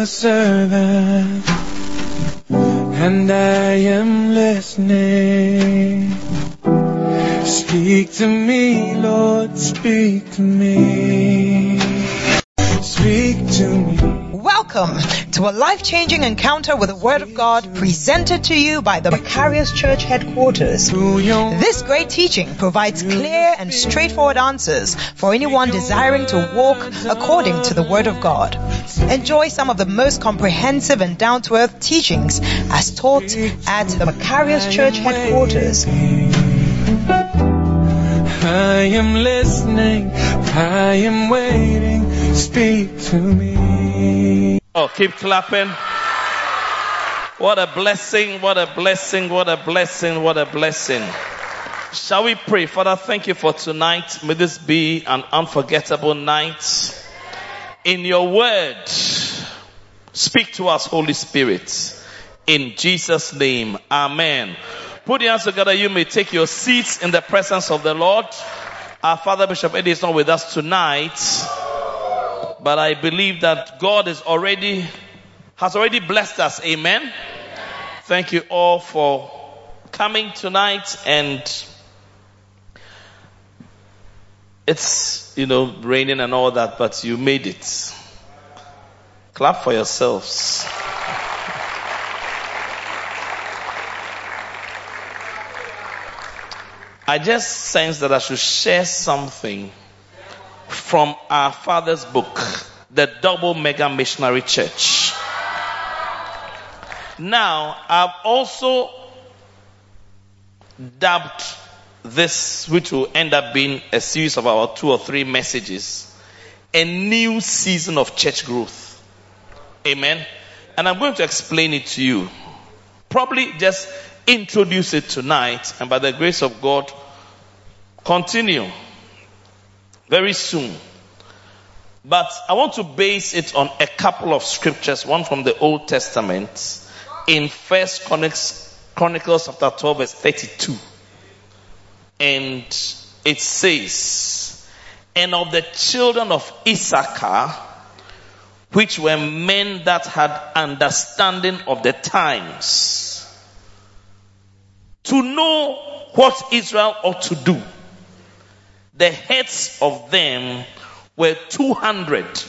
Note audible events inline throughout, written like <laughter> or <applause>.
your servant, and I am listening. Speak to me, Lord, speak to me. Welcome to a life changing encounter with the Word of God presented to you by the Macarius Church headquarters. This great teaching provides clear and straightforward answers for anyone desiring to walk according to the Word of God. Enjoy some of the most comprehensive and down to earth teachings as taught at the Macarius Church headquarters. I am listening, I am waiting, speak to me. Oh, keep clapping. What a blessing, what a blessing, what a blessing, what a blessing. Shall we pray? Father, thank you for tonight. May this be an unforgettable night. In your word, speak to us, Holy Spirit. In Jesus' name, Amen. Put your hands together. You may take your seats in the presence of the Lord. Our Father Bishop Eddie is not with us tonight, but I believe that God is already, has already blessed us. Amen. Thank you all for coming tonight and it's, you know, raining and all that, but you made it. Clap for yourselves. I just sense that I should share something from our father's book, The Double Mega Missionary Church. Now, I've also dubbed this, which will end up being a series of our two or three messages, a new season of church growth. Amen. And I'm going to explain it to you. Probably just introduce it tonight, and by the grace of God, continue very soon. But I want to base it on a couple of scriptures, one from the Old Testament in First Chronicles, chapter 12 verse 32. And it says, and of the children of Issachar, which were men that had understanding of the times, to know what Israel ought to do. The heads of them were 200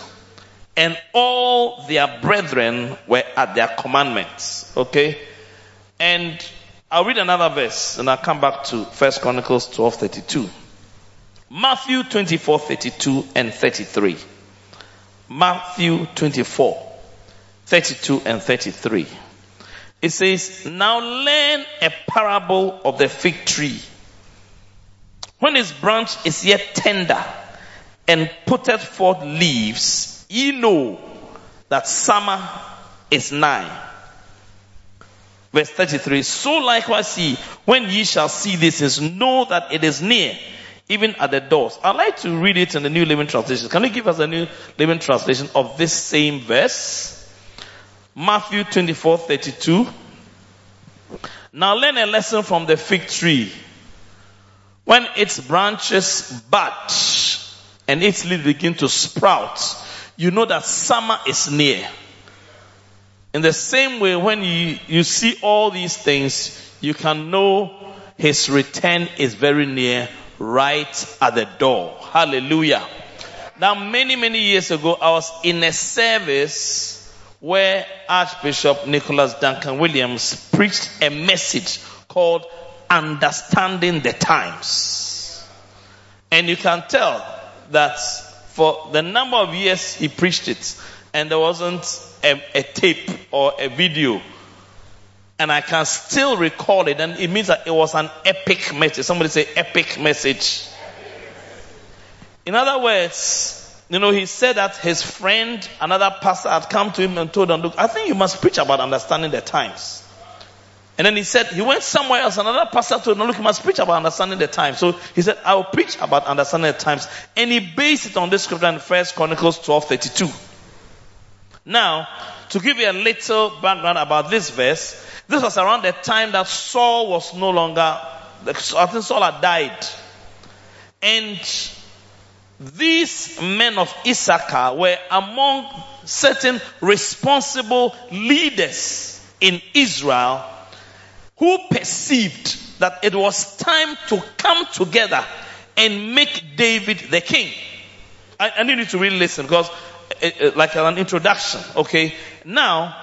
and all their brethren were at their commandments. Okay? And I'll read another verse and I'll come back to First Chronicles 12 32. Matthew 24 32 and 33. Matthew 24 32 and 33. It says, Now learn a parable of the fig tree. When its branch is yet tender and putteth forth leaves, ye know that summer is nigh. Verse 33, So likewise ye, when ye shall see this, is know that it is near, even at the doors. I'd like to read it in the New Living Translation. Can you give us a New Living Translation of this same verse? Matthew 24, 32. Now learn a lesson from the fig tree. When its branches bud and its leaves begin to sprout, you know that summer is near. In the same way, when you, you see all these things, you can know his return is very near, right at the door. Hallelujah. Now, many, many years ago, I was in a service where Archbishop Nicholas Duncan Williams preached a message called Understanding the Times. And you can tell that for the number of years he preached it, and there wasn't a, a tape or a video and I can still recall it, and it means that it was an epic message. Somebody say epic message. In other words, you know, he said that his friend, another pastor, had come to him and told him, look, I think you must preach about understanding the times. And then he said, he went somewhere else, another pastor told him, look, you must preach about understanding the times. So he said, I will preach about understanding the times. And he based it on this scripture in First Chronicles 12, 32. Now, to give you a little background about this verse, this was around the time that Saul was no longer, I think Saul had died. And these men of Issachar were among certain responsible leaders in Israel who perceived that it was time to come together and make David the king. I, I need you to really listen because, uh, like an introduction, okay? Now,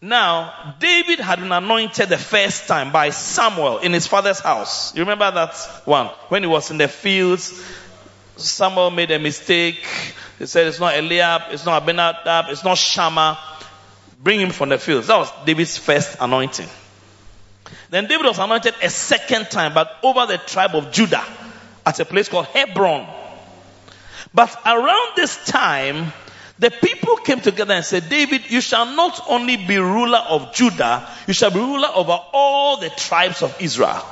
now, David had been anointed the first time by Samuel in his father's house. You remember that one? When he was in the fields, Samuel made a mistake. He said, it's not Eliab, it's not Abinadab, it's not Shammah. Bring him from the fields. That was David's first anointing. Then David was anointed a second time, but over the tribe of Judah at a place called Hebron. But around this time, the people came together and said, David, you shall not only be ruler of Judah, you shall be ruler over all the tribes of Israel.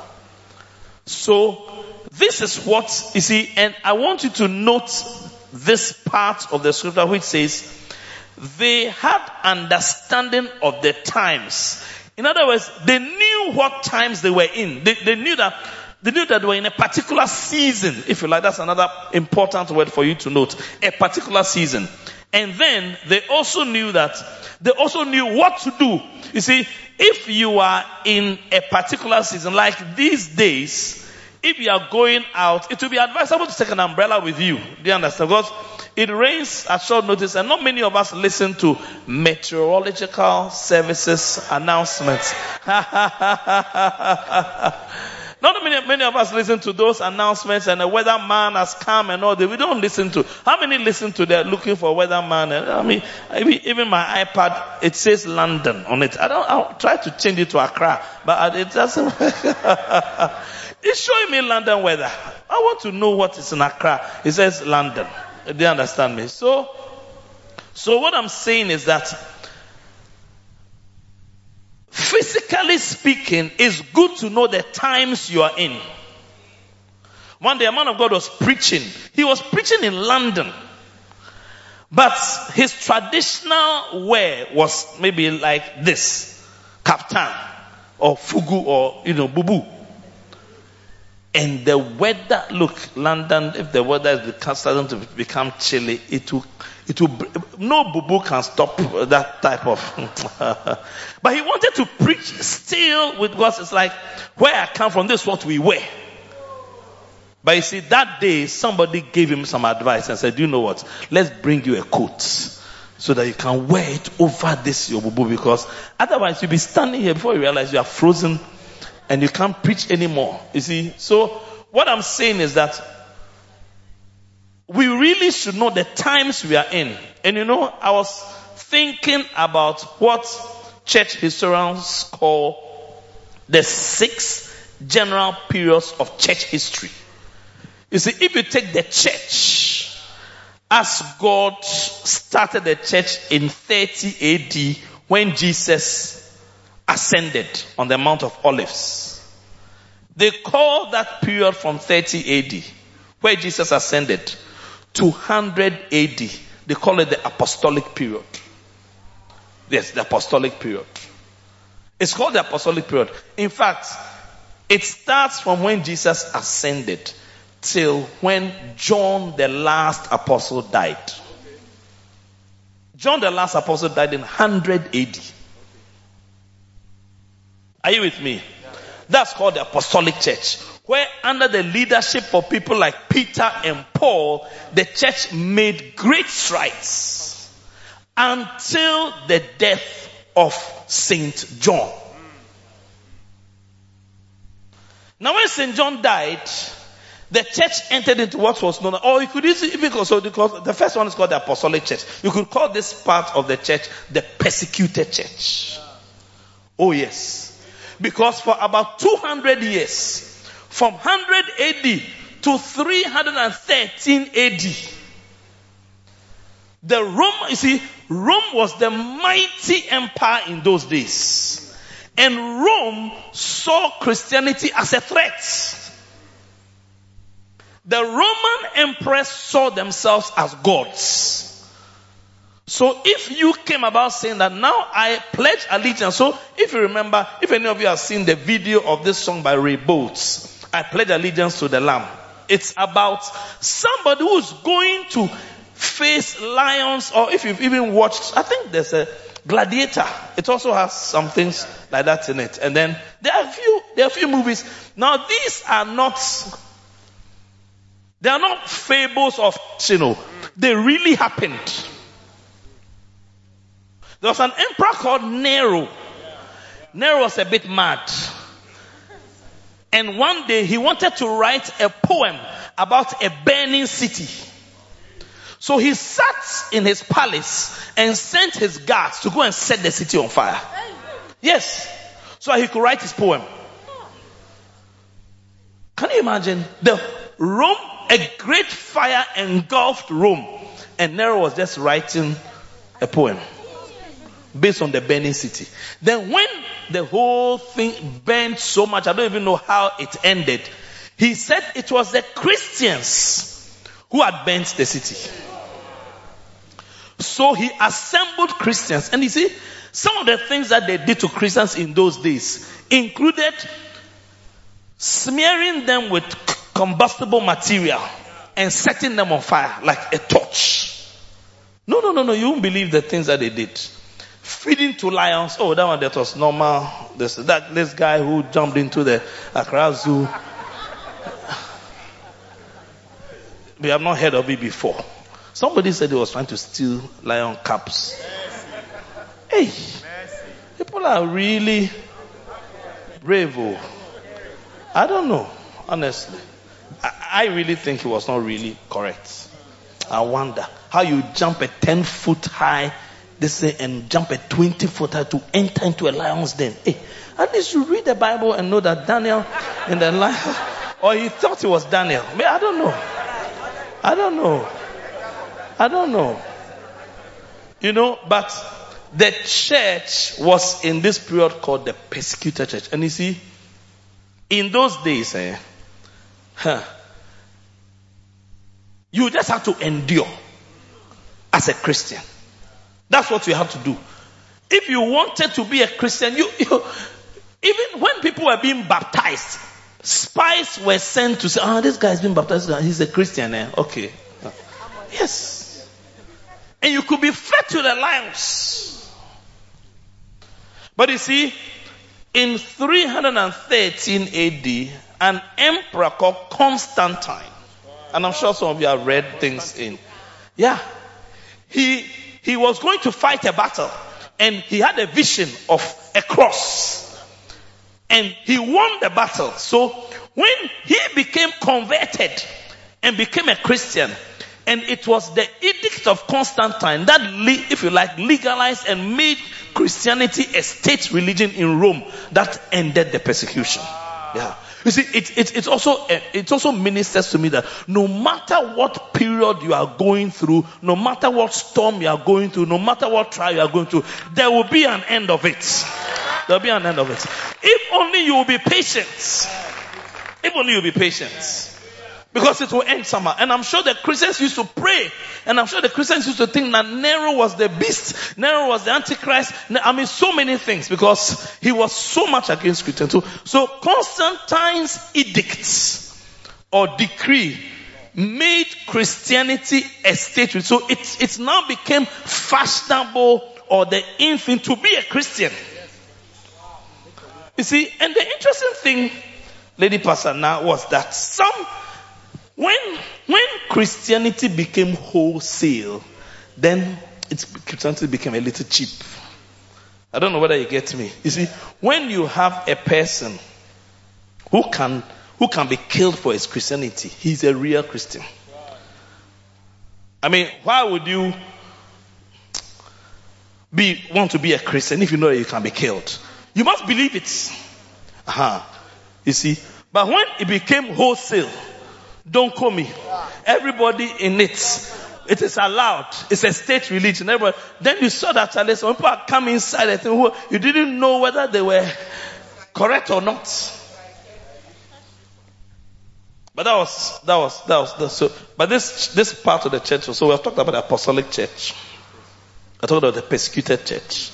So, this is what, you see, and I want you to note this part of the scripture which says, they had understanding of the times. In other words, they knew what times they were in. They, they knew that they knew that they were in a particular season, if you like. That's another important word for you to note. A particular season. And then they also knew that, they also knew what to do. You see, if you are in a particular season, like these days, if you are going out, it will be advisable to take an umbrella with you. Do you understand? Because it rains at short notice and not many of us listen to meteorological services announcements. <laughs> Not many, many of us listen to those announcements and the weatherman has come and all that. We don't listen to. How many listen to that looking for weatherman? And, I mean, even my iPad, it says London on it. I don't, I'll try to change it to Accra, but it doesn't. <laughs> it's showing me London weather. I want to know what is in Accra. It says London. Do you understand me? So, so what I'm saying is that physically speaking, it's good to know the times you are in. One day a man of God was preaching. He was preaching in London. But his traditional wear was maybe like this. Kaftan or fugu or, you know, bubu. And the weather, look, London, if the weather is starting to become chilly, it will it will, no bubu can stop that type of. <laughs> but he wanted to preach still with what it's like, where I come from, this is what we wear. But you see, that day somebody gave him some advice and said, you know what? Let's bring you a coat so that you can wear it over this your bubu because otherwise you'll be standing here before you realize you are frozen and you can't preach anymore. You see, so what I'm saying is that we really should know the times we are in. And you know, I was thinking about what church historians call the six general periods of church history. You see, if you take the church as God started the church in 30 AD when Jesus ascended on the Mount of Olives, they call that period from 30 AD where Jesus ascended 200 AD. They call it the apostolic period. Yes, the apostolic period. It's called the apostolic period. In fact, it starts from when Jesus ascended till when John the last apostle died. John the last apostle died in 100 AD. Are you with me? That's called the apostolic church where under the leadership of people like Peter and Paul, the church made great strides until the death of Saint John. Now when Saint John died, the church entered into what was known, or you could even also because the first one is called the apostolic church. You could call this part of the church the persecuted church. Oh yes. Because for about 200 years, from 100 AD to 313 AD. The Rome, you see, Rome was the mighty empire in those days. And Rome saw Christianity as a threat. The Roman emperors saw themselves as gods. So if you came about saying that now I pledge allegiance, so if you remember, if any of you have seen the video of this song by Ray Boltz, I pledge allegiance to the Lamb. It's about somebody who's going to face lions, or if you've even watched, I think there's a Gladiator. It also has some things like that in it. And then there are a few, there are a few movies. Now these are not, they are not fables of, you know, they really happened. There was an emperor called Nero. Nero was a bit mad. And one day he wanted to write a poem about a burning city. So he sat in his palace and sent his guards to go and set the city on fire. Yes. So he could write his poem. Can you imagine? The Rome, a great fire engulfed Rome. And Nero was just writing a poem based on the burning city. Then when the whole thing burned so much, I don't even know how it ended. He said it was the Christians who had burnt the city. So he assembled Christians. And you see, some of the things that they did to Christians in those days included smearing them with combustible material and setting them on fire like a torch. No, no, no, no. You won't believe the things that they did. Feeding to lions. Oh, that one that was normal. This that this guy who jumped into the Accra Zoo. We have not heard of it before. Somebody said he was trying to steal lion caps. Hey, people are really brave. Oh. I don't know, honestly. I, I really think he was not really correct. I wonder how you jump a 10 foot high this thing and jump a 20 foot high to enter into a lion's den. Hey, at least you read the Bible and know that Daniel in the lion, <laughs> or he thought it was Daniel. I don't know. I don't know. I don't know. You know, but the church was in this period called the persecuted church. And you see, in those days, eh, huh, you just have to endure as a Christian. That's what you have to do. If you wanted to be a Christian, you, you even when people were being baptized, spies were sent to say, "Ah, oh, this guy's been baptized. He's a Christian." Eh? Okay, yes. And you could be fed to the lions. But you see, in 313 AD, an emperor called Constantine, and I'm sure some of you have read things in, yeah, he, he was going to fight a battle and he had a vision of a cross and he won the battle. So when he became converted and became a Christian, and it was the edict of Constantine that, if you like, legalized and made Christianity a state religion in Rome that ended the persecution. Yeah. You see, it, it, it also, eh, it also ministers to me that no matter what period you are going through, no matter what storm you are going through, no matter what trial you are going through, there will be an end of it. There will be an end of it. If only you will be patient. If only you will be patient. Because it will end somehow. And I'm sure the Christians used to pray. And I'm sure the Christians used to think that Nero was the beast. Nero was the Antichrist. I mean, so many things because he was so much against Christians. So, so Constantine's edicts or decree made Christianity a state. So it, it now became fashionable or the in thing to be a Christian. You see, and the interesting thing, Lady now was that some when, when Christianity became wholesale, then it, Christianity became a little cheap. I don't know whether you get me. You see, when you have a person who can, who can be killed for his Christianity, he's a real Christian. I mean, why would you be, want to be a Christian if you know that you can be killed? You must believe it. Uh-huh. You see, but when it became wholesale, don't call me. Everybody in it. It is allowed. It's a state religion. Everybody. Then you saw that some people come inside and think, you didn't know whether they were correct or not. But that was that was that was the so. But this this part of the church. So we have talked about the apostolic church. I talked about the persecuted church,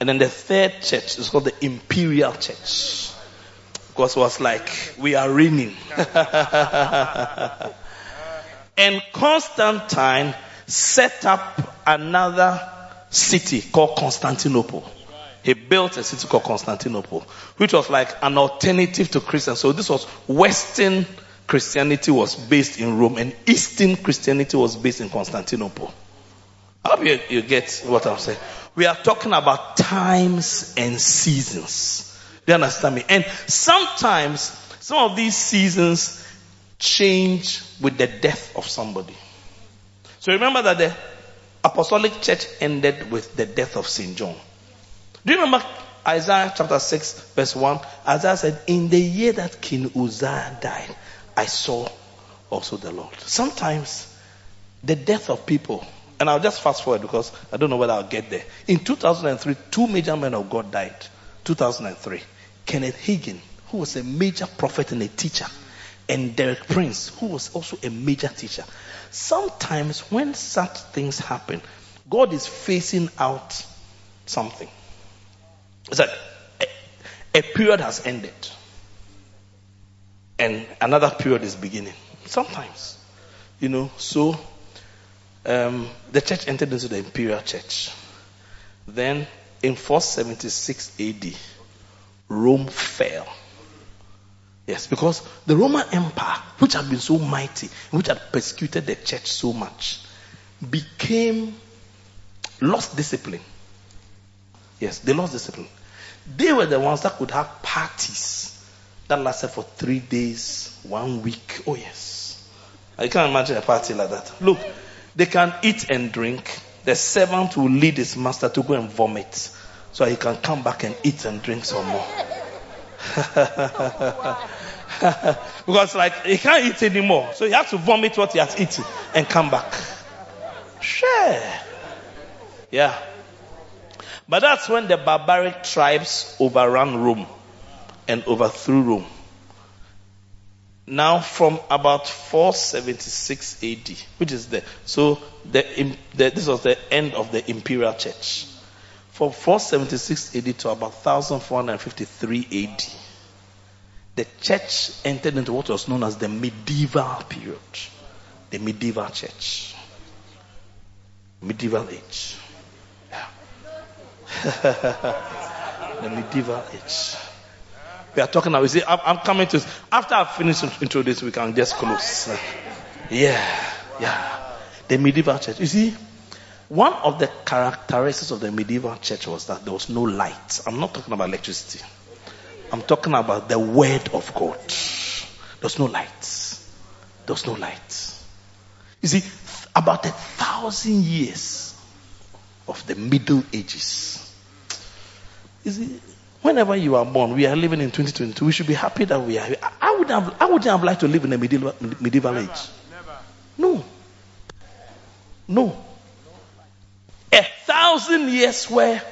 and then the third church is called the imperial church. Because was like, we are reigning. <laughs> and Constantine set up another city called Constantinople. He built a city called Constantinople, which was like an alternative to Christian. So this was Western Christianity was based in Rome and Eastern Christianity was based in Constantinople. I hope you, you get what I'm saying. We are talking about times and seasons. Do you understand me? And sometimes some of these seasons change with the death of somebody. So remember that the apostolic church ended with the death of St. John. Do you remember Isaiah chapter 6 verse 1? Isaiah said, in the year that King Uzziah died, I saw also the Lord. Sometimes the death of people, and I'll just fast forward because I don't know whether I'll get there. In 2003, two major men of God died. 2003. Kenneth Hagin, who was a major prophet and a teacher, and Derek Prince, who was also a major teacher. Sometimes when such things happen, God is facing out something. It's like a, a period has ended and another period is beginning. Sometimes, you know, so um, the church entered into the imperial church. Then in 476 AD, Rome fell. Yes, because the Roman Empire, which had been so mighty, which had persecuted the church so much, became lost discipline. Yes, they lost discipline. They were the ones that could have parties that lasted for three days, one week. Oh, yes. I can't imagine a party like that. Look, they can eat and drink. The servant will lead his master to go and vomit so he can come back and eat and drink some more. <laughs> because like he can't eat anymore. So he has to vomit what he has eaten and come back. Sure. Yeah. But that's when the barbaric tribes overran Rome and overthrew Rome. Now, from about 476 AD, which is the so the, the, this was the end of the imperial church. From 476 AD to about 1453 AD, the church entered into what was known as the medieval period, the medieval church, medieval age. Yeah. <laughs> the medieval age. We are talking now. You see, I'm, I'm coming to, after I finish this, we can just close. Yeah, yeah. The medieval church. You see, one of the characteristics of the medieval church was that there was no light. I'm not talking about electricity. I'm talking about the word of God. There's no light. There's no light. You see, about a thousand years of the Middle Ages. You see, Whenever you are born, we are living in 2022. We should be happy that we are here. I would have, I wouldn't have liked to live in a medieval, medieval age. Never. No. No. Thousand years where,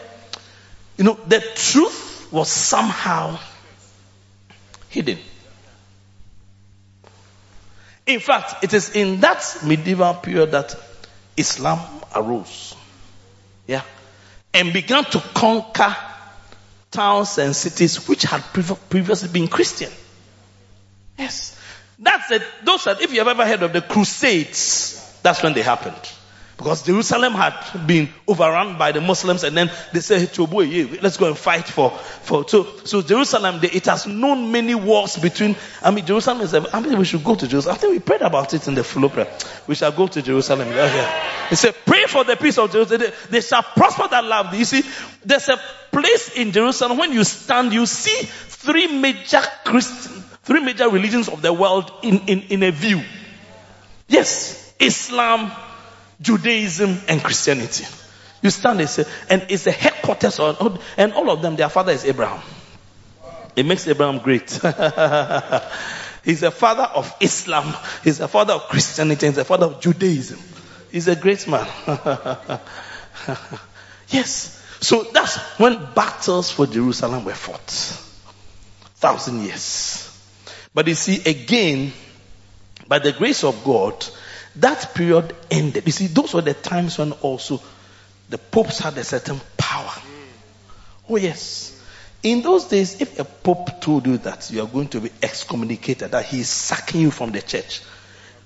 you know, the truth was somehow hidden. In fact, it is in that medieval period that Islam arose. Yeah. And began to conquer towns and cities which had previously been Christian. Yes. That's it. Those are, if you have ever heard of the Crusades, that's when they happened. Because Jerusalem had been overrun by the Muslims and then they said, let's go and fight for, for, so, so Jerusalem, it has known many wars between, I mean, Jerusalem is, I mean, we should go to Jerusalem. I think we prayed about it in the flow prayer. We shall go to Jerusalem. Yeah, yeah. Said, pray for the peace of Jerusalem. They, they shall prosper that love. You see, there's a place in Jerusalem when you stand, you see three major Christian, three major religions of the world in, in, in a view. Yes, Islam, Judaism and Christianity. You stand there, say, and it's the headquarters on, and all of them, their father is Abraham. It makes Abraham great. <laughs> He's the father of Islam. He's the father of Christianity. He's the father of Judaism. He's a great man. <laughs> yes. So that's when battles for Jerusalem were fought. Thousand years. But you see, again, by the grace of God, that period ended. You see, those were the times when also the popes had a certain power. Oh, yes. In those days, if a pope told you that you are going to be excommunicated, that he is sacking you from the church,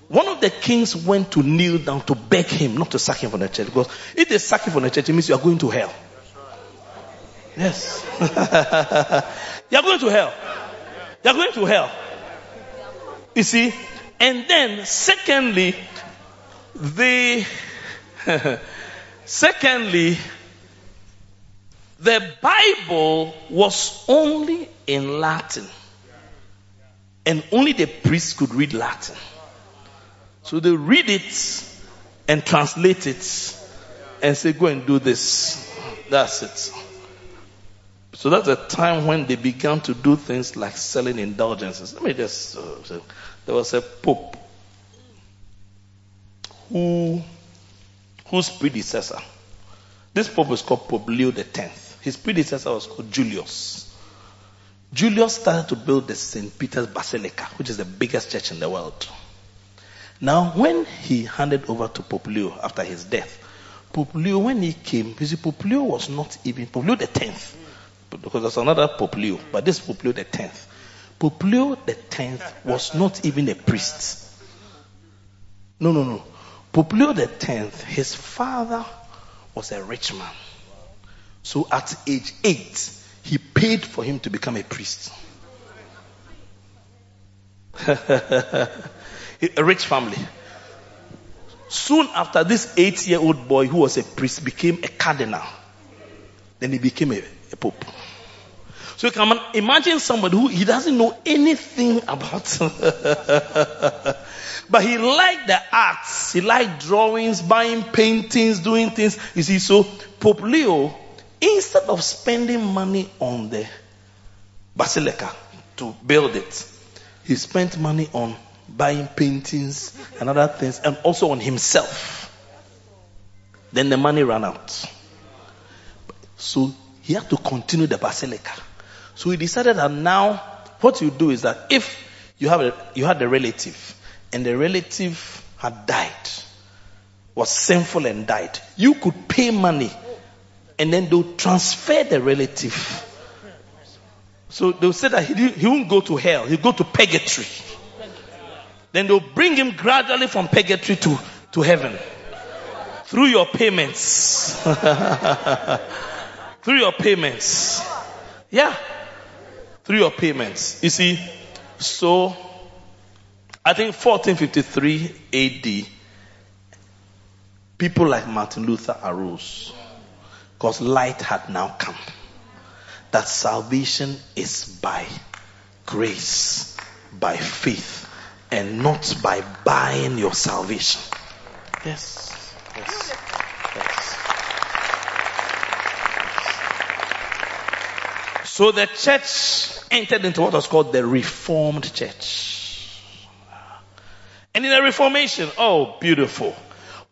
one of the kings went to kneel down to beg him not to sack him from the church because if they sack you from the church, it means you are going to hell. Yes. <laughs> you are going to hell. You are going to hell. You see? And then, secondly, the <laughs> secondly, the Bible was only in Latin. And only the priests could read Latin. So they read it and translate it and say, go and do this. That's it. So that's the time when they began to do things like selling indulgences. Let me just uh, there was a pope who, whose predecessor, this pope is called Pope Leo X. His predecessor was called Julius. Julius started to build the St. Peter's Basilica, which is the biggest church in the world. Now, when he handed over to Pope Leo after his death, Pope Leo, when he came, you see, Pope Leo was not even, Pope Leo the 10th, because there's another Pope Leo, but this Pope Leo the 10th. Pope Leo the 10th was not even a priest. No, no, no. Pope Leo the 10th, his father was a rich man. So at age eight, he paid for him to become a priest. <laughs> a rich family. Soon after, this eight year old boy who was a priest became a cardinal. Then he became a, a pope. So imagine somebody who he doesn't know anything about. <laughs> but he liked the arts. He liked drawings, buying paintings, doing things. You see, so Pope Leo Instead of spending money on the basilica to build it, he spent money on buying paintings and other things and also on himself. Then the money ran out. So he had to continue the basilica. So he decided that now what you do is that if you have a, you had a relative and the relative had died, was sinful and died, you could pay money and then they'll transfer the relative. So they'll say that he, he won't go to hell, he'll go to purgatory. Then they'll bring him gradually from purgatory to, to heaven through your payments. <laughs> through your payments. Yeah. Through your payments. You see, so I think 1453 AD, people like Martin Luther arose. Because light had now come. That salvation is by grace, by faith, and not by buying your salvation. Yes. Yes. yes. So the church entered into what was called the Reformed Church. And in the Reformation, oh, beautiful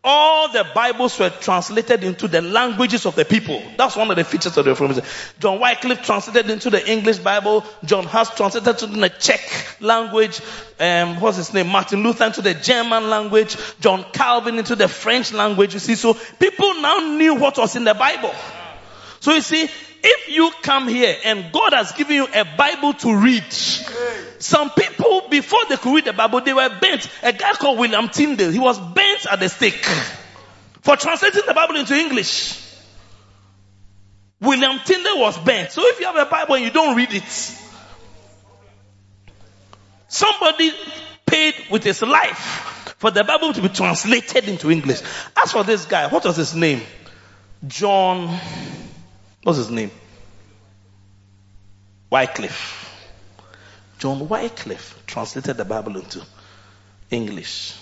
all the Bibles were translated into the languages of the people. That's one of the features of the Reformation. John Wycliffe translated into the English Bible. John Huss translated into the Czech language. Um, what's his name? Martin Luther into the German language. John Calvin into the French language. You see, so people now knew what was in the Bible. So you see, if you come here and God has given you a Bible to read, some people before they could read the Bible, they were bent. A guy called William Tyndale, he was bent at the stake for translating the Bible into English. William Tyndale was bent. So if you have a Bible and you don't read it, somebody paid with his life for the Bible to be translated into English. As for this guy, what was his name? John What's his name? Wycliffe. John Wycliffe translated the Bible into English.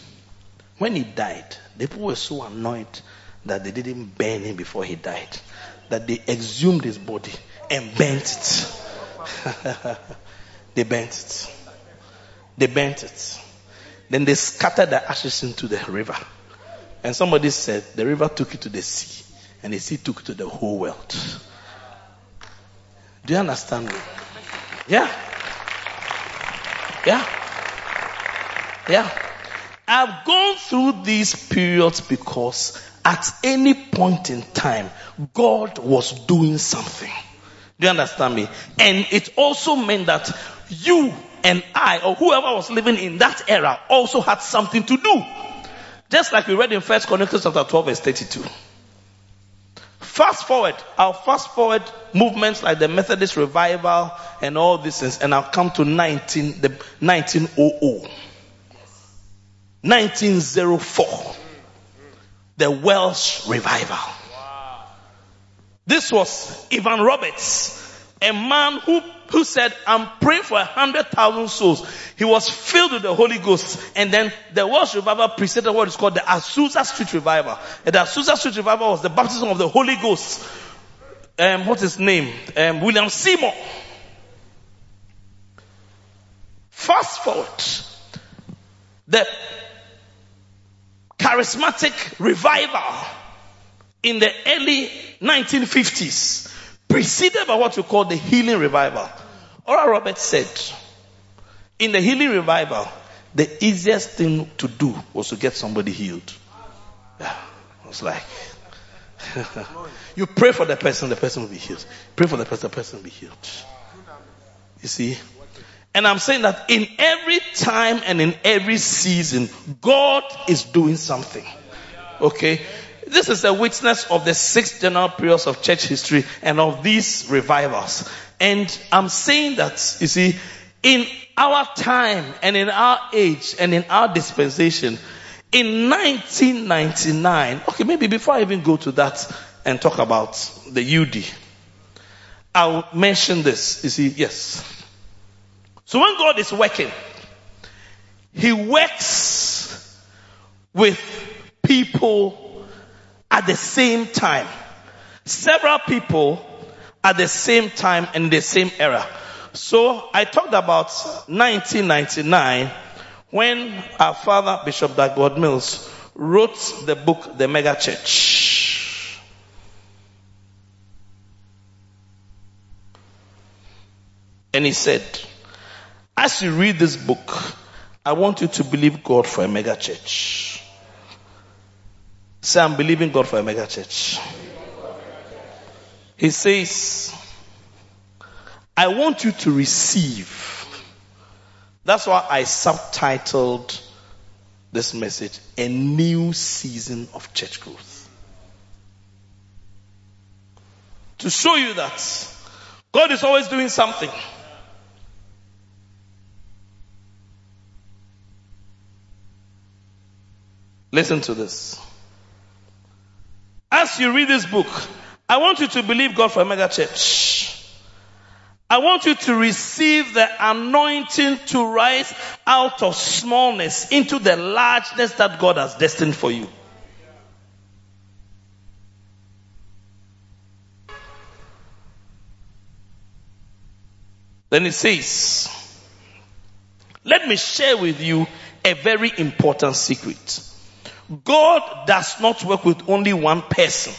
When he died, the people were so annoyed that they didn't burn him before he died, that they exhumed his body and burnt it. <laughs> they burnt it. They burnt it. Then they scattered the ashes into the river. And somebody said the river took it to the sea, and the sea took it to the whole world. Do you understand me? Yeah. Yeah. Yeah. I've gone through these periods because at any point in time, God was doing something. Do you understand me? And it also meant that you and I, or whoever was living in that era, also had something to do. Just like we read in First Corinthians chapter 12, verse 32. Fast forward, I'll fast forward movements like the Methodist revival and all these things, and I'll come to 19, the 1900. 1904. The Welsh revival. This was Evan Roberts, a man who, who said, I'm praying for a hundred thousand souls. He was filled with the Holy Ghost. And then the Welsh revival preceded what is called the Azusa Street revival. And the Azusa Street revival was the baptism of the Holy Ghost. Um, what's his name? Um, William Seymour. Fast forward. The charismatic revival in the early 1950s, preceded by what we call the healing revival. Oral Roberts said, in the healing revival, the easiest thing to do was to get somebody healed. Yeah, I was like, <laughs> you pray for the person, the person will be healed. Pray for the person, the person will be healed. You see? And I'm saying that in every time and in every season, God is doing something. Okay? This is a witness of the six general periods of church history and of these revivals. And I'm saying that, you see, in our time and in our age and in our dispensation, in 1999, okay, maybe before I even go to that and talk about the UD, I'll mention this. You see, yes. So when God is working, He works with people at the same time. Several people at the same time in the same era. So I talked about 1999 when our father, Bishop Dag Mills, wrote the book, The Mega Church. And he said, as you read this book, I want you to believe God for a mega church. Say, I'm believing God for a mega church. He says, I want you to receive. That's why I subtitled this message, A New Season of Church Growth. To show you that God is always doing something. Listen to this. As you read this book, I want you to believe God for a mega church. I want you to receive the anointing to rise out of smallness into the largeness that God has destined for you. Then it says, let me share with you a very important secret. God does not work with only one person.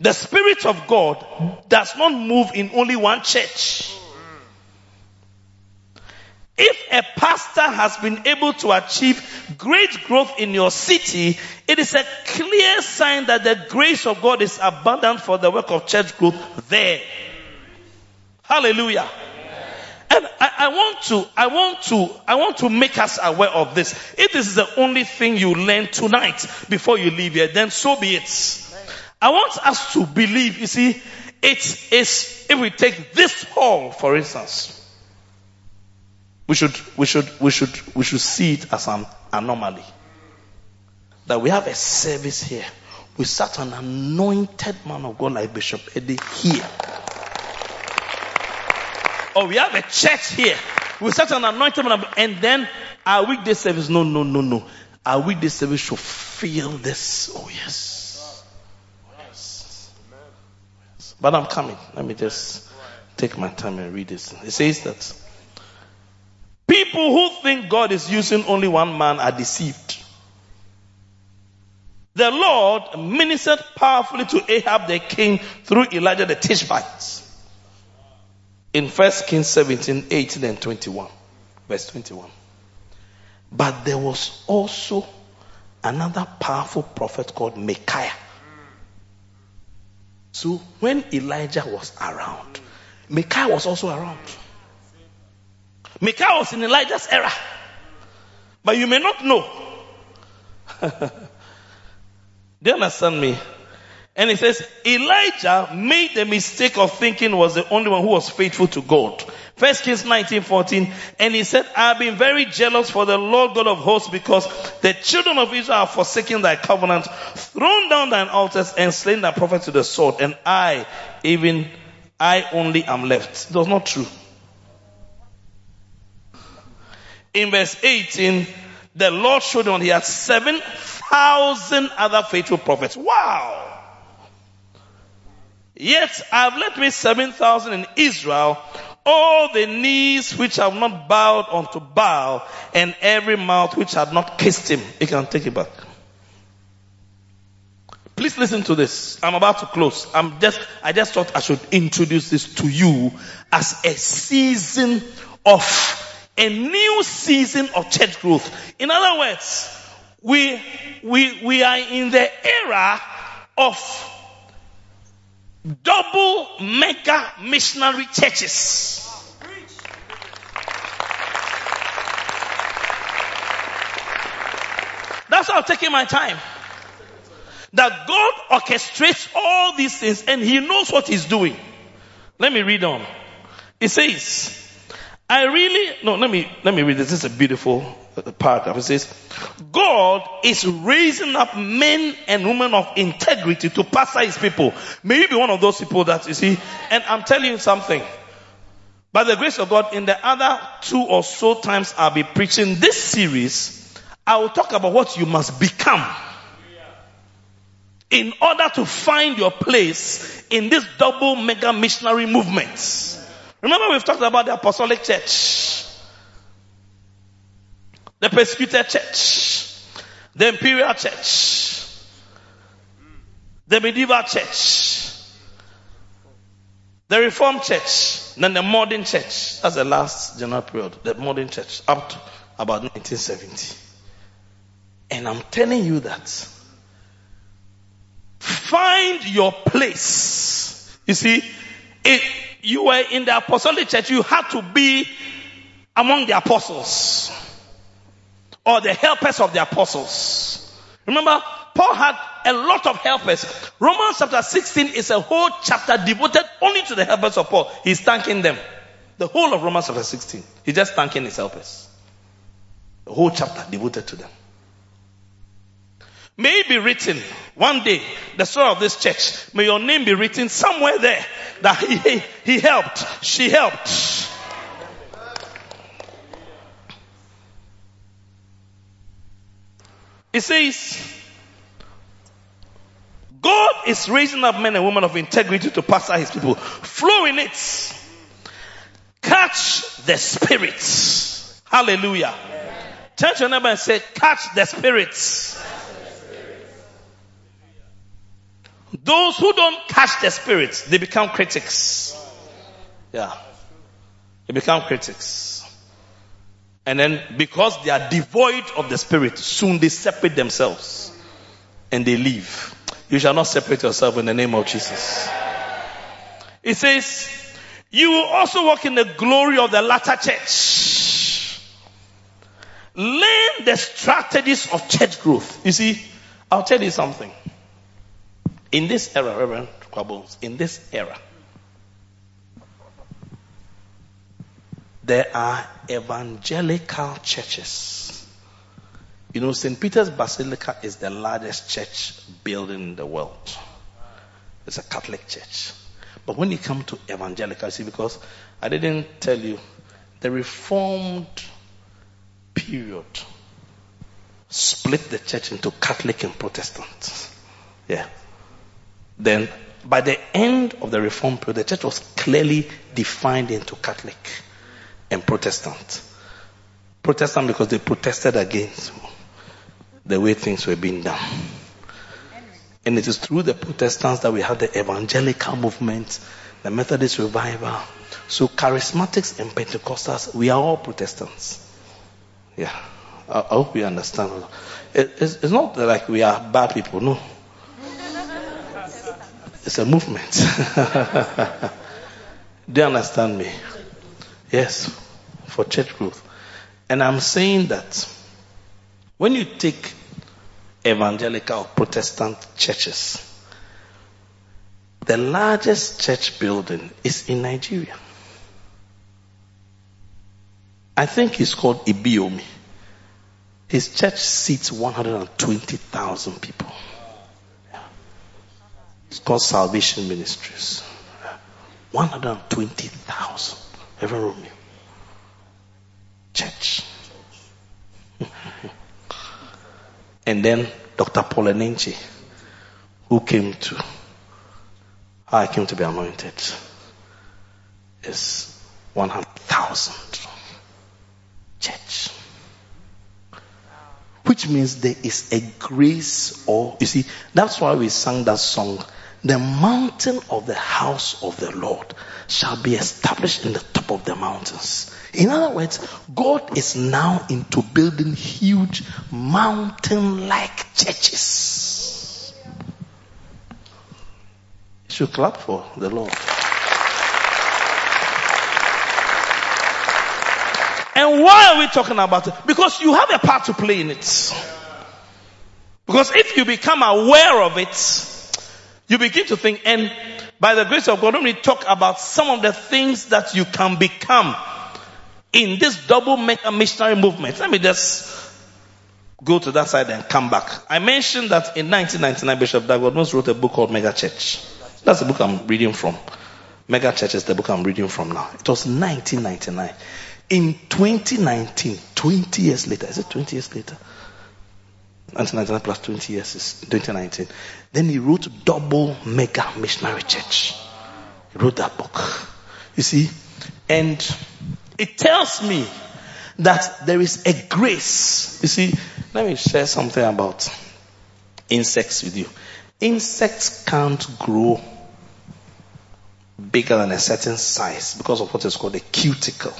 The Spirit of God does not move in only one church. If a pastor has been able to achieve great growth in your city, it is a clear sign that the grace of God is abundant for the work of church growth there. Hallelujah. And I, I, want to, I want to, I want to make us aware of this. If this is the only thing you learn tonight before you leave here, then so be it. I want us to believe, you see, it is, if we take this hall, for instance, we should, we should, we should, we should see it as an anomaly. That we have a service here with such an anointed man of God like Bishop Eddie here or we have a church here with such an anointing, and then our weekday service. No, no, no, no. Our weekday service should feel this. Oh yes. Oh, yes. yes. But I'm coming. Let me just take my time and read this. It says that people who think God is using only one man are deceived. The Lord ministered powerfully to Ahab the king through Elijah the Tishbite in 1 Kings 17, 18 and 21. Verse 21. But there was also another powerful prophet called Micaiah. So when Elijah was around, Micaiah was also around. Micaiah was in Elijah's era. But you may not know. <laughs> Do you understand me? And he says, Elijah made the mistake of thinking was the only one who was faithful to God. First Kings 19:14, And he said, I have been very jealous for the Lord God of hosts because the children of Israel have forsaken thy covenant, thrown down thine altars and slain thy prophets with the sword. And I, even I only am left. Was not true. In verse 18, the Lord showed him he had 7,000 other faithful prophets. Wow! Yet I have left me 7,000 in Israel, all the knees which have not bowed unto Baal, and every mouth which had not kissed him. You can take it back. Please listen to this. I'm about to close. I'm just, I just thought I should introduce this to you as a season of, a new season of church growth. In other words, we, we, we are in the era of double mega missionary churches. That's how I'm taking my time. That God orchestrates all these things and He knows what He's doing. Let me read on. It says, I really, no, let me, let me read this. This is a beautiful paragraph. It says, God is raising up men and women of integrity to pastor his people. May you be one of those people that you see. And I'm telling you something. By the grace of God, in the other two or so times I'll be preaching this series, I will talk about what you must become in order to find your place in this double mega missionary movement. Remember we've talked about the apostolic church the persecuted church, the imperial church, the medieval church, the reformed church, then the modern church. That's the last general period, the modern church, up to about 1970. And I'm telling you that find your place. You see, it, you were in the apostolic church, you had to be among the apostles or the helpers of the apostles. Remember, Paul had a lot of helpers. Romans chapter 16 is a whole chapter devoted only to the helpers of Paul. He's thanking them. The whole of Romans chapter 16. He's just thanking his helpers. The whole chapter devoted to them. May it be written one day, the story of this church, may your name be written somewhere there that he, he, he helped, she helped. It says, God is raising up men and women of integrity to pastor his people. Flow in it. Catch the spirits. Hallelujah. Turn to your neighbor and say, catch the spirits. Those who don't catch the spirits, they become critics. Yeah. They become critics. And then because they are devoid of the spirit, soon they separate themselves and they leave. You shall not separate yourself in the name of Jesus. It says, you will also walk in the glory of the latter church. Learn the strategies of church growth. You see, I'll tell you something. In this era, Reverend Quabbles, in this era, there are evangelical churches. You know, St. Peter's Basilica is the largest church building in the world. It's a Catholic church. But when you come to evangelical, see, because I didn't tell you, the Reformed period split the church into Catholic and Protestant. Yeah. Then, by the end of the Reformed period, the church was clearly defined into Catholic and Protestant. Protestant because they protested against the way things were being done. And it is through the Protestants that we have the evangelical movement, the Methodist revival. So charismatics and Pentecostals, we are all Protestants. Yeah. I, I hope you understand. It, it's, it's not like we are bad people, no. it's a movement. <laughs> Do you understand me? Yes, for church growth. And I'm saying that when you take evangelical or Protestant churches, the largest church building is in Nigeria. I think it's called Ibiyeomie. His church seats 120,000 people. It's called Salvation Ministries. 120,000. Every room. Church. and then Dr. Paul Enenche, who came to, I came to be anointed, is 100,000. Church. Which means there is a grace or, you see, that's why we sang that song the mountain of the house of the Lord shall be established in the top of the mountains. In other words, God is now into building huge mountain like churches. You should clap for the Lord. And why are we talking about it? Because you have a part to play in it. Because if you become aware of it, you begin to think, and by the grace of God, let me talk about some of the things that you can become in this double mega missionary movement. Let me just go to that side and come back. I mentioned that in 1999, Bishop Dag Heward-Mills wrote a book called Mega Church. That's the book I'm reading from. Mega Church is the book I'm reading from now. It was 1999. In 2019, 20 years later, is it 20 years later? 1999 plus 20 years is 2019. Then he wrote Double Mega Missionary Church. He wrote that book. You see, and it tells me that there is a grace. You see, let me share something about insects with you. Insects can't grow bigger than a certain size because of what is called a cuticle.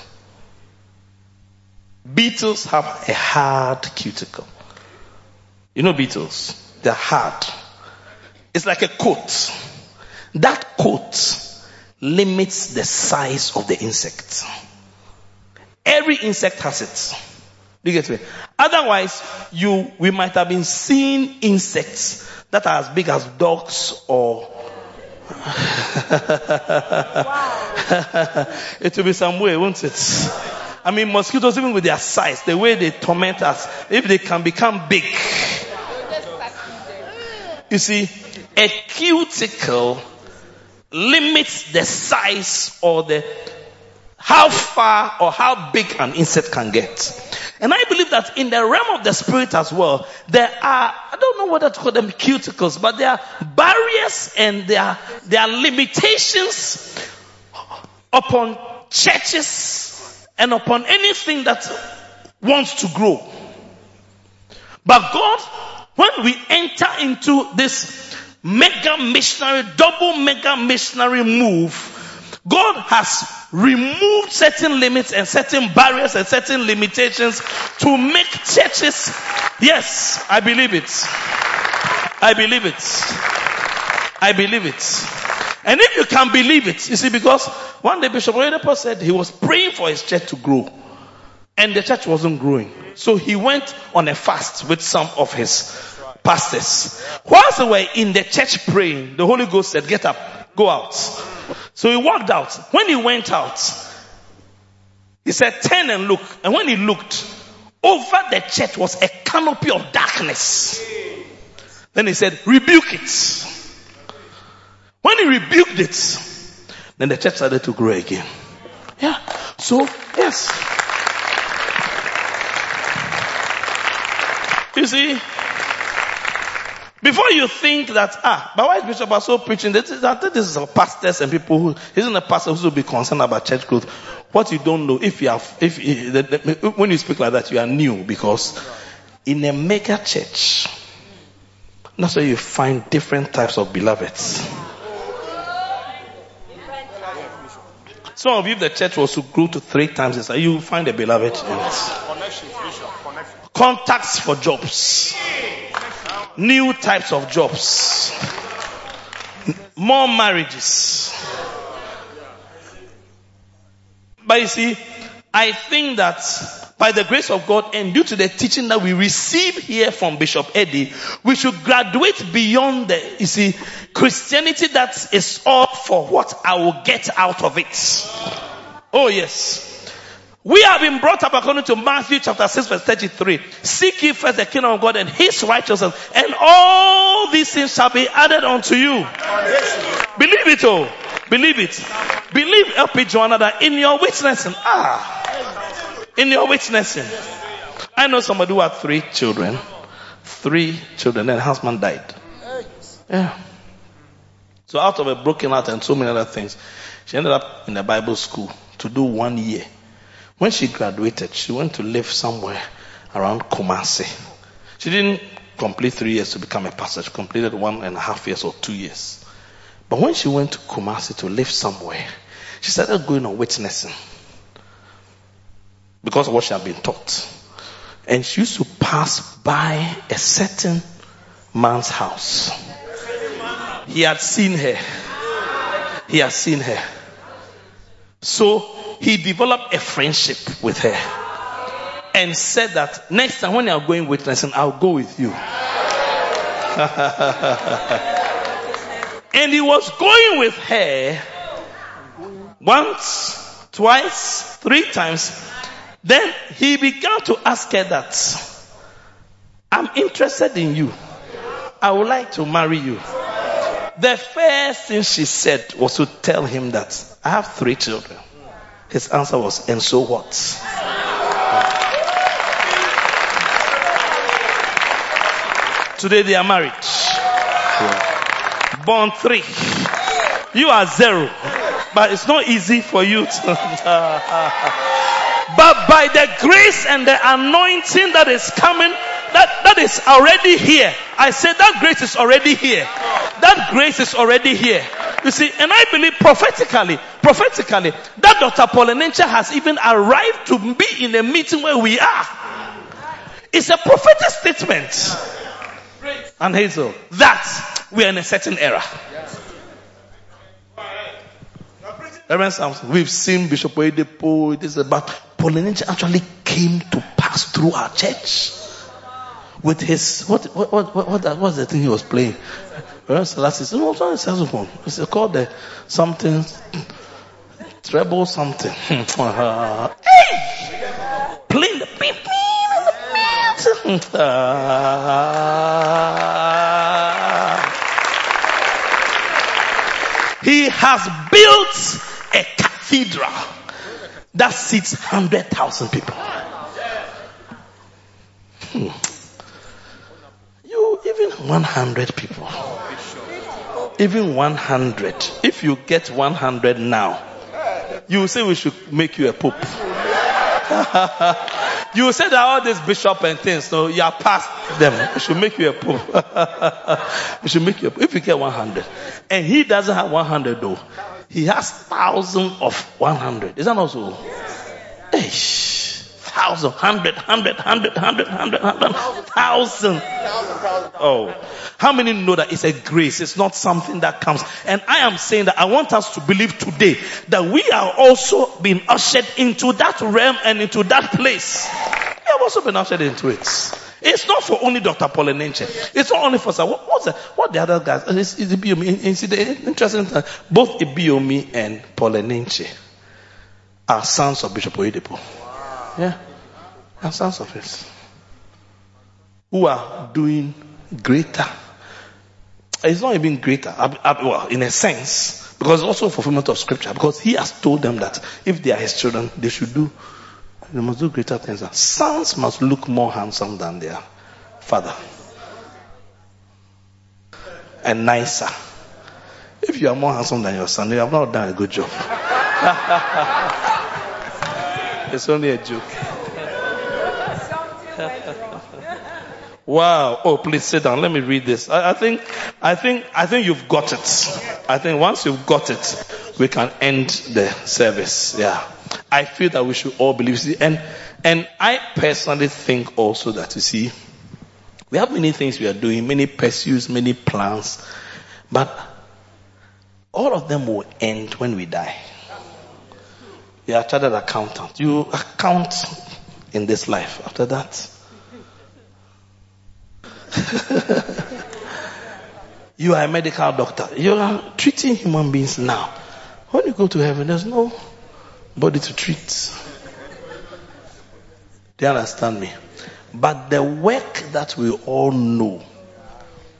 Beetles have a hard cuticle. You know beetles? They're hard. It's like a coat. That coat limits the size of the insect. Every insect has it. You get me? Otherwise, you, we might have been seeing insects that are as big as dogs or <laughs> it will be some way, won't it? I mean, mosquitoes, even with their size, the way they torment us, if they can become big, you see, a cuticle limits the size or the how far or how big an insect can get. And I believe that in the realm of the spirit as well, there are, I don't know whether to call them cuticles, but there are barriers and there are, there are limitations upon churches and upon anything that wants to grow. But God when we enter into this mega missionary, double mega missionary move, God has removed certain limits and certain barriers and certain limitations to make churches. Yes, I believe it. I believe it. I believe it. And if you can believe it, you see, because one day Bishop Oyedepo said he was praying for his church to grow. And the church wasn't growing. So he went on a fast with some of his pastors. Whilst they were in the church praying, the Holy Ghost said, get up, go out. So he walked out. When he went out, he said, turn and look. And when he looked, over the church was a canopy of darkness. Then he said, rebuke it. When he rebuked it, then the church started to grow again. Yeah. So, yes. You see, before you think that, ah, but why is Bishop so preaching? This is, I think this is for pastors and people who, isn't a pastor who will be concerned about church growth. What you don't know, if you have, if, if when you speak like that, you are new because in a mega church, that's where you find different types of beloveds. Some of you, if the church was to grow to three times, you find a beloved in it contacts for jobs, new types of jobs. more marriages. But you see, I think that by the grace of God and due to the teaching that we receive here from Bishop Eddie, we should graduate beyond the, you see, Christianity that is all for what I will get out of it. Oh yes. We have been brought up according to Matthew chapter 6 verse 33. Seek ye first the kingdom of God and his righteousness and all these things shall be added unto you. Believe it oh. Believe it. Believe LP Joanna that in your witnessing, ah, in your witnessing. I know somebody who had three children, three children, and husband died. Yeah. So out of a broken heart and so many other things, she ended up in a Bible school to do one year. When she graduated, she went to live somewhere around Kumasi. She didn't complete three years to become a pastor. She completed one and a half years or two years. But when she went to Kumasi to live somewhere, she started going on witnessing because of what she had been taught. And she used to pass by a certain man's house. He had seen her. He had seen her. So he developed a friendship with her and said that next time when you are going witnessing, I'll go with you. <laughs> And he was going with her once, twice, three times. Then he began to ask her that, I'm interested in you. I would like to marry you. The first thing she said was to tell him that I have three children. His answer was, and so what? Today they are married. Born three. You are zero. But it's not easy for you to. <laughs> but by the grace and the anointing that is coming, that, that is already here. I said that grace is already here. That grace is already here. You see, and I believe prophetically, prophetically, that Dr. Paul Enenche has even arrived to be in a meeting where we are. It's a prophetic statement. And Hazel, that we are in a certain era. We've seen Bishop Oyedepo, this is about Paul Enenche actually came to pass through our church with his what what what what, what was the thing he was playing? Reverend Selassie said, no, it's not a saxophone. It's called the something treble something. <laughs> hey! Playing the beep he has built a cathedral that seats 100,000 people. Hmm. Even 100 people. Even 100. If you get 100 now, you say we should make you a pope. <laughs> You say that all these bishop and things, so you are past them. We should make you a pope. <laughs> we should make you a pope. If you get 100. And he doesn't have 100 though. He has thousand of 100. Is that not so? Eish. Thousand, hundred, hundred, hundred, hundred, hundred, hundred, thousand. Oh. How many know that it's a grace? It's not something that comes. And I am saying that I want us to believe today that we are also being ushered into that realm and into that place. We have also been ushered into it. It's not for only Dr. Paul Enenche. It's not only for what, what's the, what the other guys? It's, interesting. Both Ibiyeomie and Paul Enenche are sons of Bishop Oyedepo. Yeah. And sons of it. Who are doing greater. It's not even greater. Well, in a sense, because also fulfillment of scripture. Because he has told them that if they are his children, they should do, they must do greater things. Sons must look more handsome than their father. And nicer. If you are more handsome than your son, you have not done a good job. <laughs> <laughs> it's only a joke. <laughs> wow. Oh, please sit down. Let me read this. I, I, think, I think, I think you've got it. I think once you've got it, we can end the service. Yeah. I feel that we should all believe. See, and, and I personally think also that you see, we have many things we are doing, many pursuits, many plans, but all of them will end when we die. You are chartered accountant. You account in this life. After that, <laughs> you are a medical doctor. You are treating human beings now. When you go to heaven, there's no body to treat. Do you understand me? But the work that we all know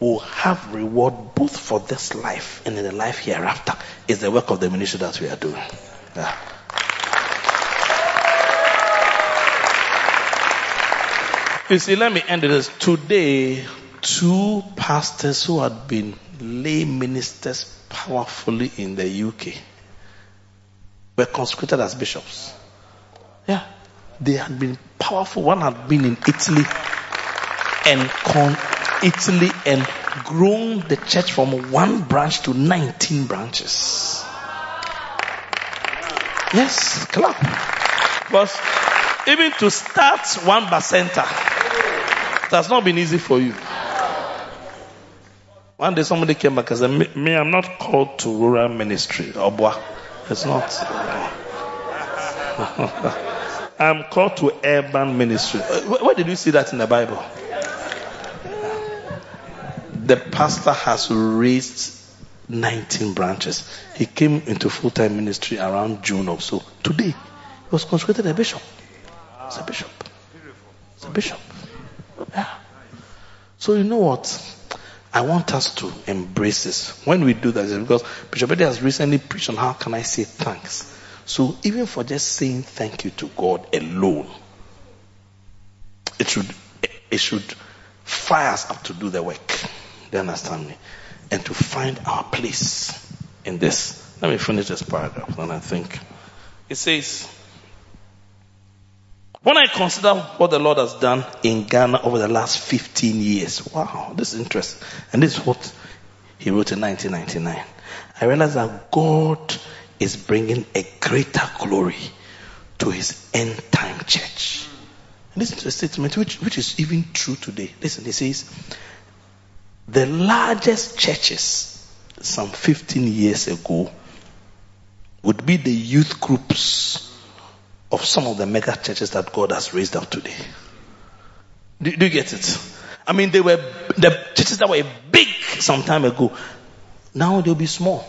will have reward both for this life and in the life hereafter is the work of the ministry that we are doing. Yeah. You see, let me end this. Today, two pastors who had been lay ministers powerfully in the UK were consecrated as bishops. Yeah. They had been powerful. One had been in Italy and con Italy and grown the church from one branch to 19 branches. Yes, clap. Because even to start one bacenta, it has not been easy for you. One day somebody came back and said, me, I'm not called to rural ministry. Obwa. It's not. <laughs> I'm called to urban ministry. Uh, where did you see that in the Bible? The pastor has raised 19 branches. He came into full time ministry around June or so. Today, he was consecrated a bishop. It's a bishop. It's a bishop. Yeah. So, you know what? I want us to embrace this. When we do that, because Bishop Eddie has recently preached on how can I say thanks. So even for just saying thank you to God alone, it should it should fire us up to do the work. Do you understand me? And to find our place in this. Let me finish this paragraph and I think it says when I consider what the Lord has done in Ghana over the last 15 years, wow, this is interesting. And this is what he wrote in 1999. I realize that God is bringing a greater glory to his end time church. And listen to the statement, which, which is even true today. Listen, he says, the largest churches some 15 years ago would be the youth groups of some of the mega churches that God has raised up today. Do, do you get it? I mean, they were the churches that were big some time ago. Now they'll be small.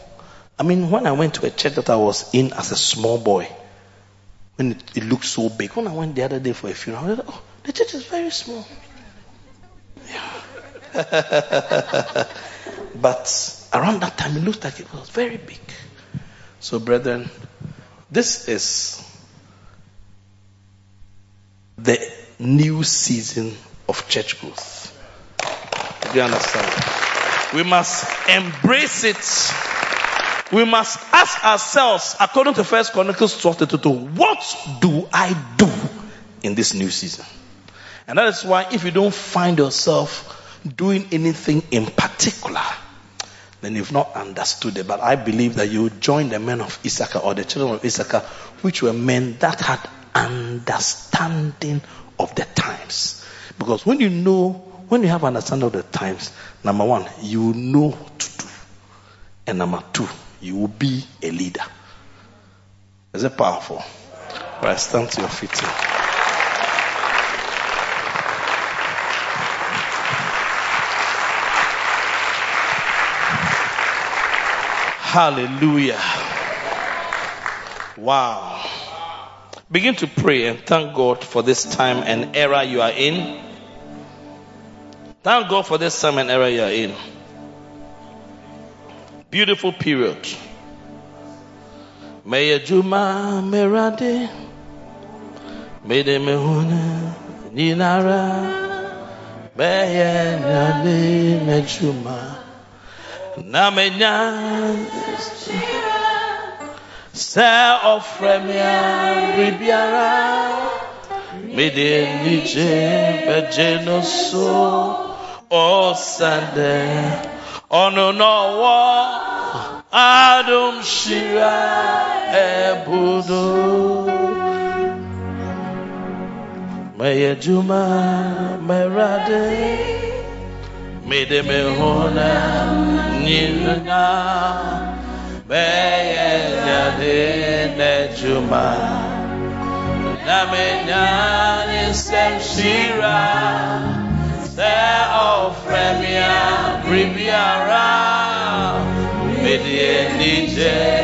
I mean, when I went to a church that I was in as a small boy, when it, it looked so big, when I went the other day for a funeral, I oh, the church is very small. Yeah. <laughs> but around that time, it looked like it was very big. So, brethren, this is the new season of church growth. Do you understand? We must embrace it. We must ask ourselves, according to First Chronicles 12 what do I do in this new season? And that is why if you don't find yourself doing anything in particular, then you've not understood it. But I believe that you join the men of Issachar or the children of Issachar, which were men that had understanding of the times. Because when you know, when you have understanding of the times, number one, you know what to do. And number two, you will be a leader. Is it powerful? Right, stand to your feet. Hallelujah. Wow. Begin to pray and thank God for this time and era you are in. Thank God for this time and era you are in. Beautiful period. May Juma Merade Mede Mehuna Ninara Meye Nade Mejuma Namenya sɛ ɔfrɛ me a biribiara mede anigye bɛgye no so ɔsɛndɛ ɔno na ɔwɔ adom hyira ɛbudo mɛyɛ adwuma mɛwurade mede me ho na nyinaa bɛyɛ nyade n'adwuma na menya ne nsɛm hyira sɛ ɔfrɛ me a biribiara mede anigye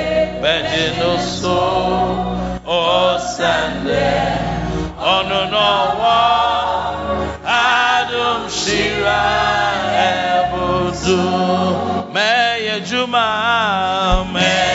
bɛgye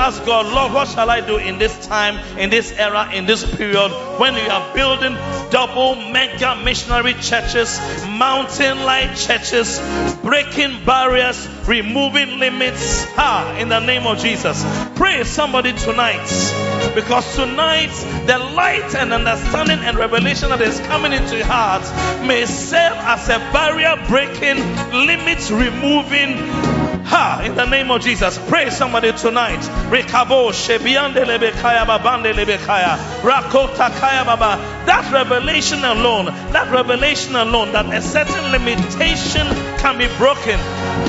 ask God, Lord, what shall I do in this time, in this era, in this period when you are building double mega missionary churches, mountain like churches, breaking barriers, removing limits? Ah, in the name of Jesus. Pray somebody tonight. Because tonight, the light and understanding and revelation that is coming into your heart may serve as a barrier breaking, limits removing, Ha! In the name of Jesus, pray somebody tonight. Rekabo shebiande lebekaya babande lebekaya. Rakota kaya baba. That revelation alone, that revelation alone, that a certain limitation can be broken.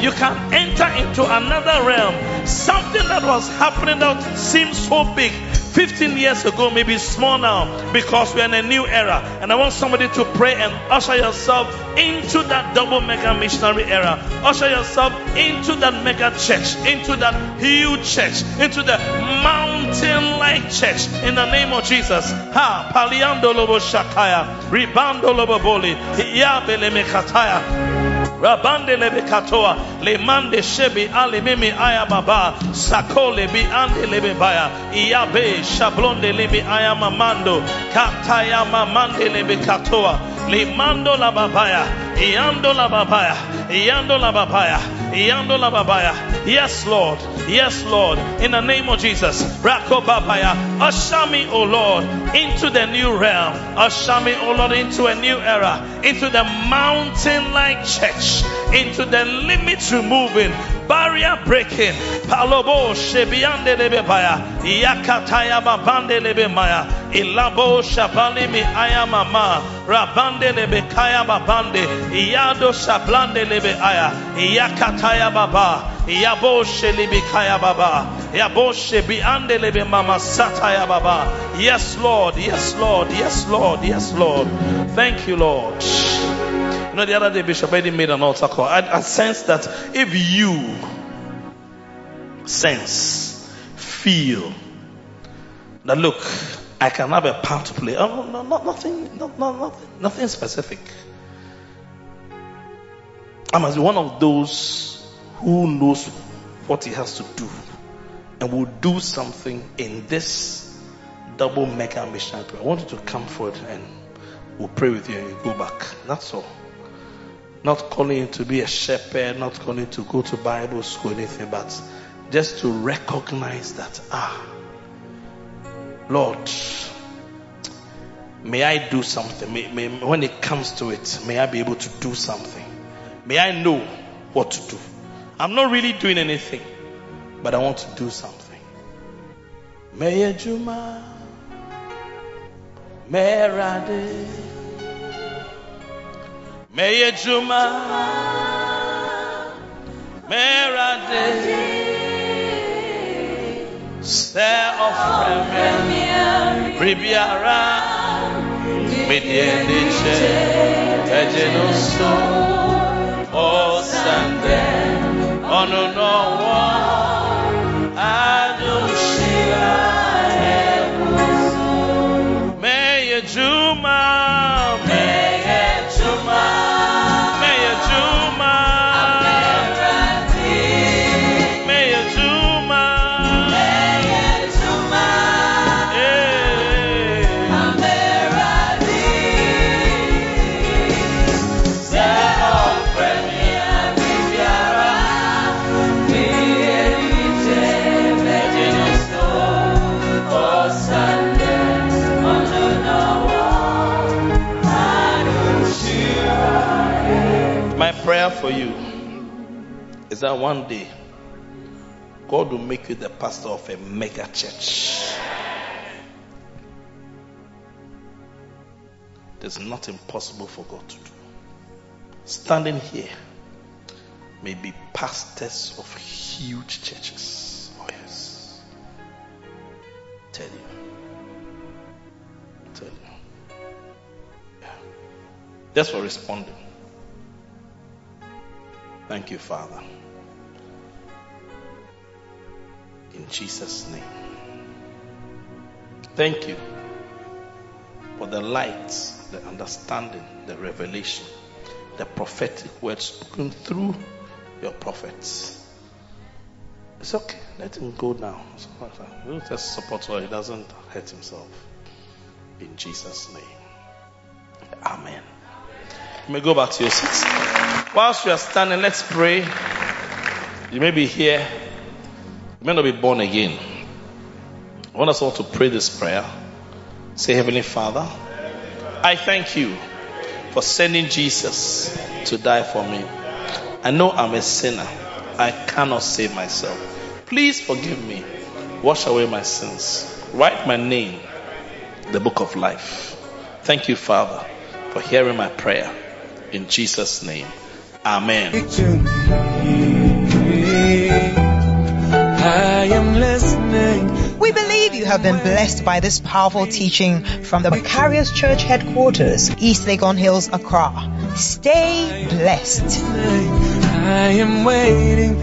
You can enter into another realm. Something that was happening that seems so big 15 years ago may be small now because we're in a new era. And I want somebody to pray and usher yourself into that double mega missionary era. Usher yourself into that mega church, into that huge church, into the mountain like church in the name of Jesus. Ha, paliando lobo shakaya, ribando lobo boli, yabele mekataya. Rabande lebe katoa, le mande shebi ale mimi aya baba, sako lebi ande lebe baya, iyabe shablonde lebe aya mamando, kataya mamande lebe katoa, le mando la babaya, iando la babaya, iando la babaya, iando la babaya. Yes, Lord. Yes, Lord. In the name of Jesus. Rako babaya. Me, O Lord, into the new realm. Me, O Lord, into a new era. Into the mountain like church. Into the limits removing. Barrier breaking. Palobo shebiande baya. Yakataya babande lebe maya. Ilabo shabali mi aya mama. Rabande lebe kaya babande. Iyado shablande lebe aya. Yakataya baba. Yabo shelibi kaya baba. Yabo shebi ande lebe mama sataya baba. Yes, Lord. Yes, Lord. Yes, Lord. Yes, Lord. Thank you, Lord. You know, the other day Bishop Eddie made an altar call. I, I sense that if you sense, feel that look, I can have a part to play. Oh, no, no, nothing, no, no, nothing, nothing specific. I must be one of those who knows what he has to do and will do something in this double mega mission. I want you to come forward and we'll pray with you and you go back. That's all. Not calling you to be a shepherd, not calling you to go to Bible school, anything, but just to recognize that, ah, Lord, may I do something. May, may, when it comes to it, may I be able to do something. May I know what to do. I'm not really doing anything, but I want to do something. May Juma, Merade, May Juma, Merade. Ọ̀fẹ́ mi, Ribiara, Mediende Che, Ejenoso, Osande, Ononowo, Anushira, prayer for you is that one day God will make you the pastor of a mega church. There's nothing possible for God to do. Standing here may be pastors of huge churches. Oh, yes. Tell you. Tell you. Yeah. Just for responding. Thank you, Father. In Jesus' name. Thank you for the light, the understanding, the revelation, the prophetic words spoken through your prophets. It's okay. Let him go now. We'll just support so he doesn't hurt himself. In Jesus' name. Amen. You may go back to your seats. Whilst you are standing, let's pray. You may be here. You may not be born again. I want us all to pray this prayer. Say, Heavenly Father, I thank you for sending Jesus to die for me. I know I'm a sinner. I cannot save myself. Please forgive me. Wash away my sins. Write my name in the book of life. Thank you, Father, for hearing my prayer. In Jesus' name. Amen. I am listening. We believe you have been blessed by this powerful teaching from the Macarius Church headquarters, East Legon Hills, Accra. Stay blessed. I am waiting.